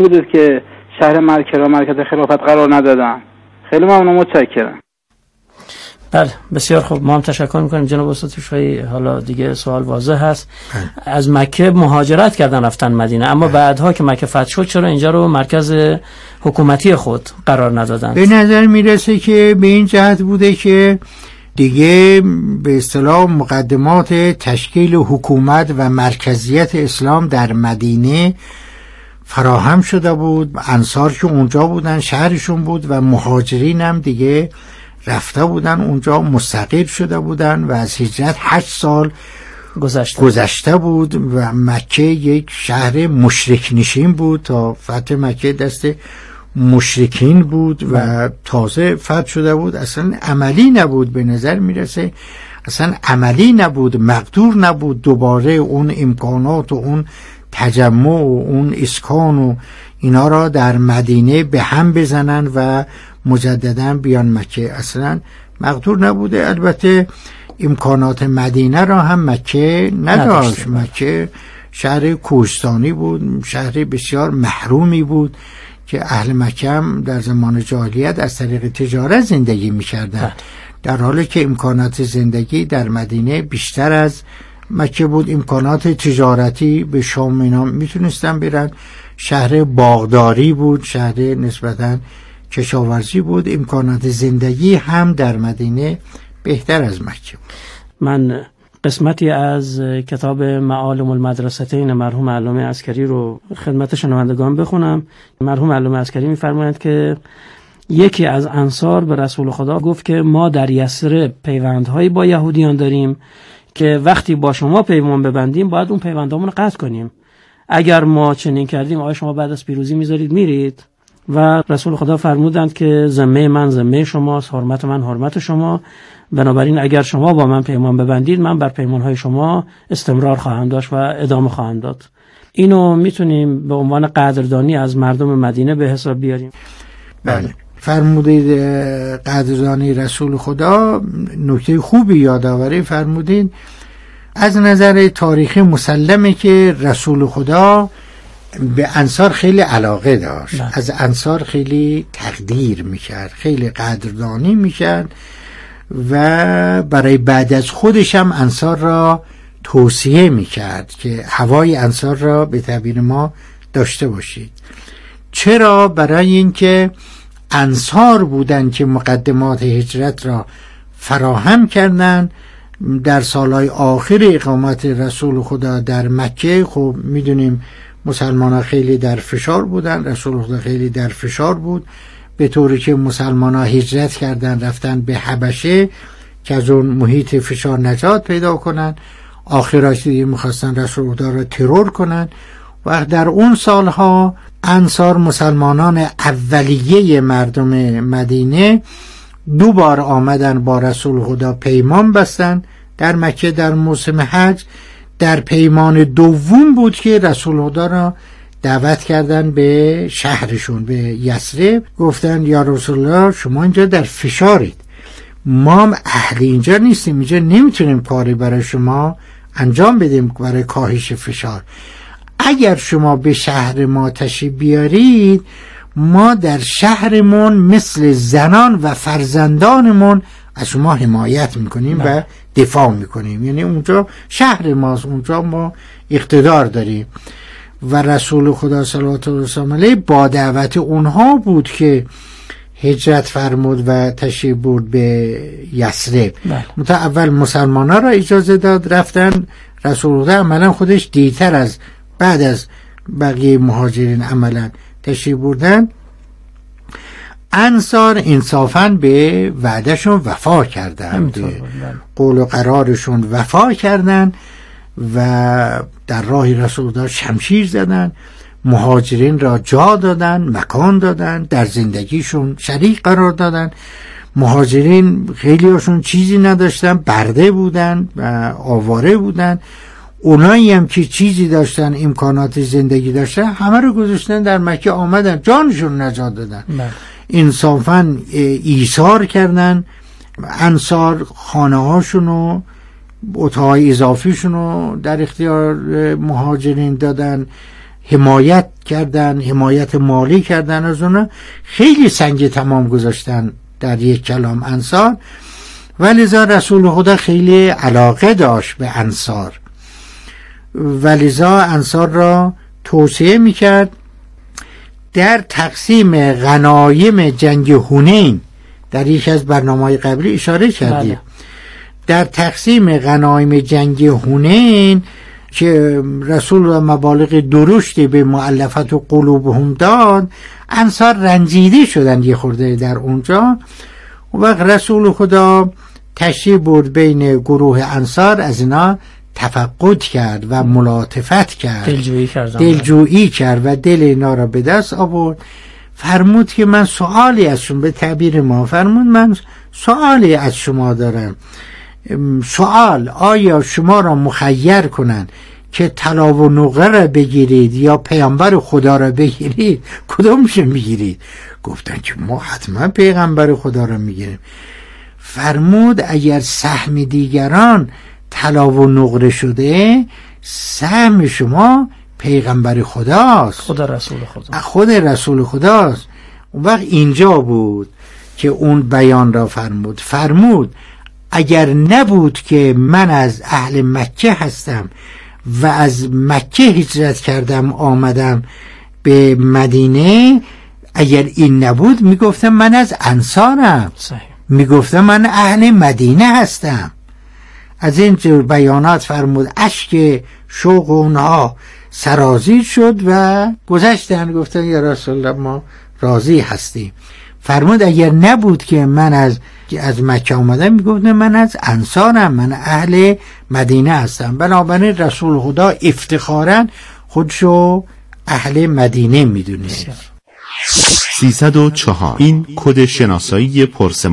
بودید که شهر مرکز را مرکز خلافت قرار ندادن. خیلی ممنون متشکرم. بله بسیار خوب. ما هم تشکر می‌کنیم. جناب استاد شوی حالا دیگه سوال واضح هست. بله. از مکه مهاجرت کردن رفتن مدینه اما بله. بعدها که مکه فتح شد چرا اینجا رو مرکز حکومتی خود قرار ندادن؟ به نظر می‌رسه که به این جهت بوده که دیگه به اصطلاح مقدمات تشکیل حکومت و مرکزیت اسلام در مدینه فراهم شده بود انصار که اونجا بودن شهرشون بود و مهاجرین هم دیگه رفته بودن اونجا مستقر شده بودن و از هجرت هشت سال گذشته, گذشته بود و مکه یک شهر مشرک نشین بود تا فتح مکه دست مشرکین بود و. تازه فتح شده بود اصلا عملی نبود به نظر می‌رسه اصلا عملی نبود مقدور نبود دوباره اون امکانات و اون تجمع و اون اسکان و اینا را در مدینه به هم بزنن و مجددا بیان مکه. اصلا مقدور نبوده. البته امکانات مدینه را هم مکه نداشت. مکه شهر کوهستانی بود شهر بسیار محرومی بود که اهل مکه هم در زمان جاهلیت از طریق تجارت زندگی می‌کردن. بله. در حالی که امکانات زندگی در مدینه بیشتر از مکه بود امکانات تجارتی به شام اینا می‌تونستن برن. شهر باغداری بود شهر نسبتا کشاورزی بود. امکانات زندگی هم در مدینه بهتر از مکه بود. من قسمتی از کتاب معالم المدرستین مرحوم علامه عسکری رو خدمت شنوندگان بخونم. مرحوم علامه عسکری میفرمایند که یکی از انصار به رسول خدا گفت که ما در یسر پیوندهایی با یهودیان داریم. که وقتی با شما پیمان ببندیم باید اون پیوندامون رو قطع کنیم. اگر ما چنین کردیم آیا شما بعد از پیروزی می‌ذارید میرید. و رسول خدا فرمودند که ذمه من ذمه شماست حرمت من حرمت شما. بنابراین اگر شما با من پیمان ببندید من بر پیمان های شما استمرار خواهم داشت و ادامه خواهم داد. اینو می‌تونیم به عنوان قدردانی از مردم مدینه به حساب بیاریم. بله. فرمودید قدردانی رسول خدا نکته خوبی یادآوری فرمودید از نظر تاریخی مسلمه که رسول خدا به انصار خیلی علاقه داشت. بله. از انصار خیلی تقدیر می‌کرد خیلی قدردانی می‌کرد و برای بعد از خودش هم انصار را توصیه می‌کرد که هوای انصار را به تعبیر ما داشته باشید. چرا؟ برای اینکه انصار بودند که مقدمات هجرت را فراهم کردند. در سالهای آخر اقامت رسول خدا در مکه خب می‌دونیم مسلمان خیلی در فشار بودن رسول خدا خیلی در فشار بود. به طوری که مسلمان ها هجرت کردن رفتن به حبشه که از اون محیط فشار نجات پیدا کنن. آخرش دیگه می‌خواستن رسول خدا را ترور کنن. و در اون سالها انصار مسلمانان اولیه مردم مدینه دو بار آمدن با رسول خدا پیمان بستن در مکه در موسم حج. در پیمان دوم بود که رسول خدا را دعوت کردن به شهرشون به یسرب گفتن یا رسول الله شما اینجا در فشارید. ما اهل اینجا نیستیم اینجا نمی‌تونیم کاری برای شما انجام بدیم برای کاهش فشار. اگر شما به شهر ما تشریف بیارید ما در شهرمون مثل زنان و فرزندانمون از شما حمایت می‌کنیم و بله. دفاع می‌کنیم یعنی اونجا شهر ماست اونجا ما اقتدار داریم و رسول خدا صلی الله علیه با دعوت اونها بود که هجرت فرمود و تشریف برد به یسرب بله. اول مسلمان ها را اجازه داد رفتن رسول خدا عملا خودش دیتر از بعد از بقیه مهاجرین عملا تشریف بردن انصار انصافا به وعدهشون وفا کردند بله. قول و قرارشون وفا کردند و در راه رسول الله شمشیر زدن مهاجرین را جا دادن مکان دادن در زندگیشون شریک قرار دادن مهاجرین خیلی هاشون چیزی نداشتن برده بودن و آواره بودن اونایی هم که چیزی داشتن امکانات زندگی داشتن همه رو گذاشتن در مکه آمدن جانشون نجات دادن. انصافا ایثار کردن انصار خانه هاشون و اتاهای اضافیشون رو در اختیار مهاجرین دادن حمایت کردن حمایت مالی کردن از اونا. خیلی سنگ تمام گذاشتن در یک کلام انصار. ولذا رسول خدا خیلی علاقه داشت به انصار. ولذا انصار را توصیه می‌کرد در تقسیم غنایم جنگ هونین در یکی از برنامه قبلی اشاره کردیم بله. در تقسیم غنایم جنگ هونین که رسول و مبالغ درشتی به معلفت و قلوبهم داد انصار رنجیده شدن یه خورده در اونجا و وقت رسول خدا تشریف برد بین گروه انصار از اینا تفقد کرد و ملاطفت کرد. دلجویی کرد دلجویی کرد و دل اینا را به دست آورد. فرمود که من سوالی از شما به تعبیر ما فرمود من سوالی از شما دارم. سوال آیا شما را مخیر کنن که طلا و نقره را بگیرید یا پیامبر خدا را بگیرید؟ کدومش می‌گیرید؟ گفتن که ما حتما پیغمبر خدا را می‌گیریم. فرمود اگر سهم دیگران طلا و نقره شده سهم شما پیغمبر خداست. خدا رسول خدا. خود رسول خداست. اون وقت اینجا بود که اون بیان را فرمود. فرمود اگر نبود که من از اهل مکه هستم و از مکه هجرت کردم آمدم به مدینه اگر این نبود می‌گفتم من از انصارم. می‌گفتم من اهل مدینه هستم. از این جور بیانات فرمود اشک شوق اونها سرازی شد و گذشتن گفتن یا رسول الله ما راضی هستیم. فرمود اگر نبود که من از از مکه آمدم می‌گفتم من از انصارم من اهل مدینه هستم. بنابراین رسول خدا افتخارا خودشو اهل مدینه می‌دونه 304 این کد شناسایی پرسمان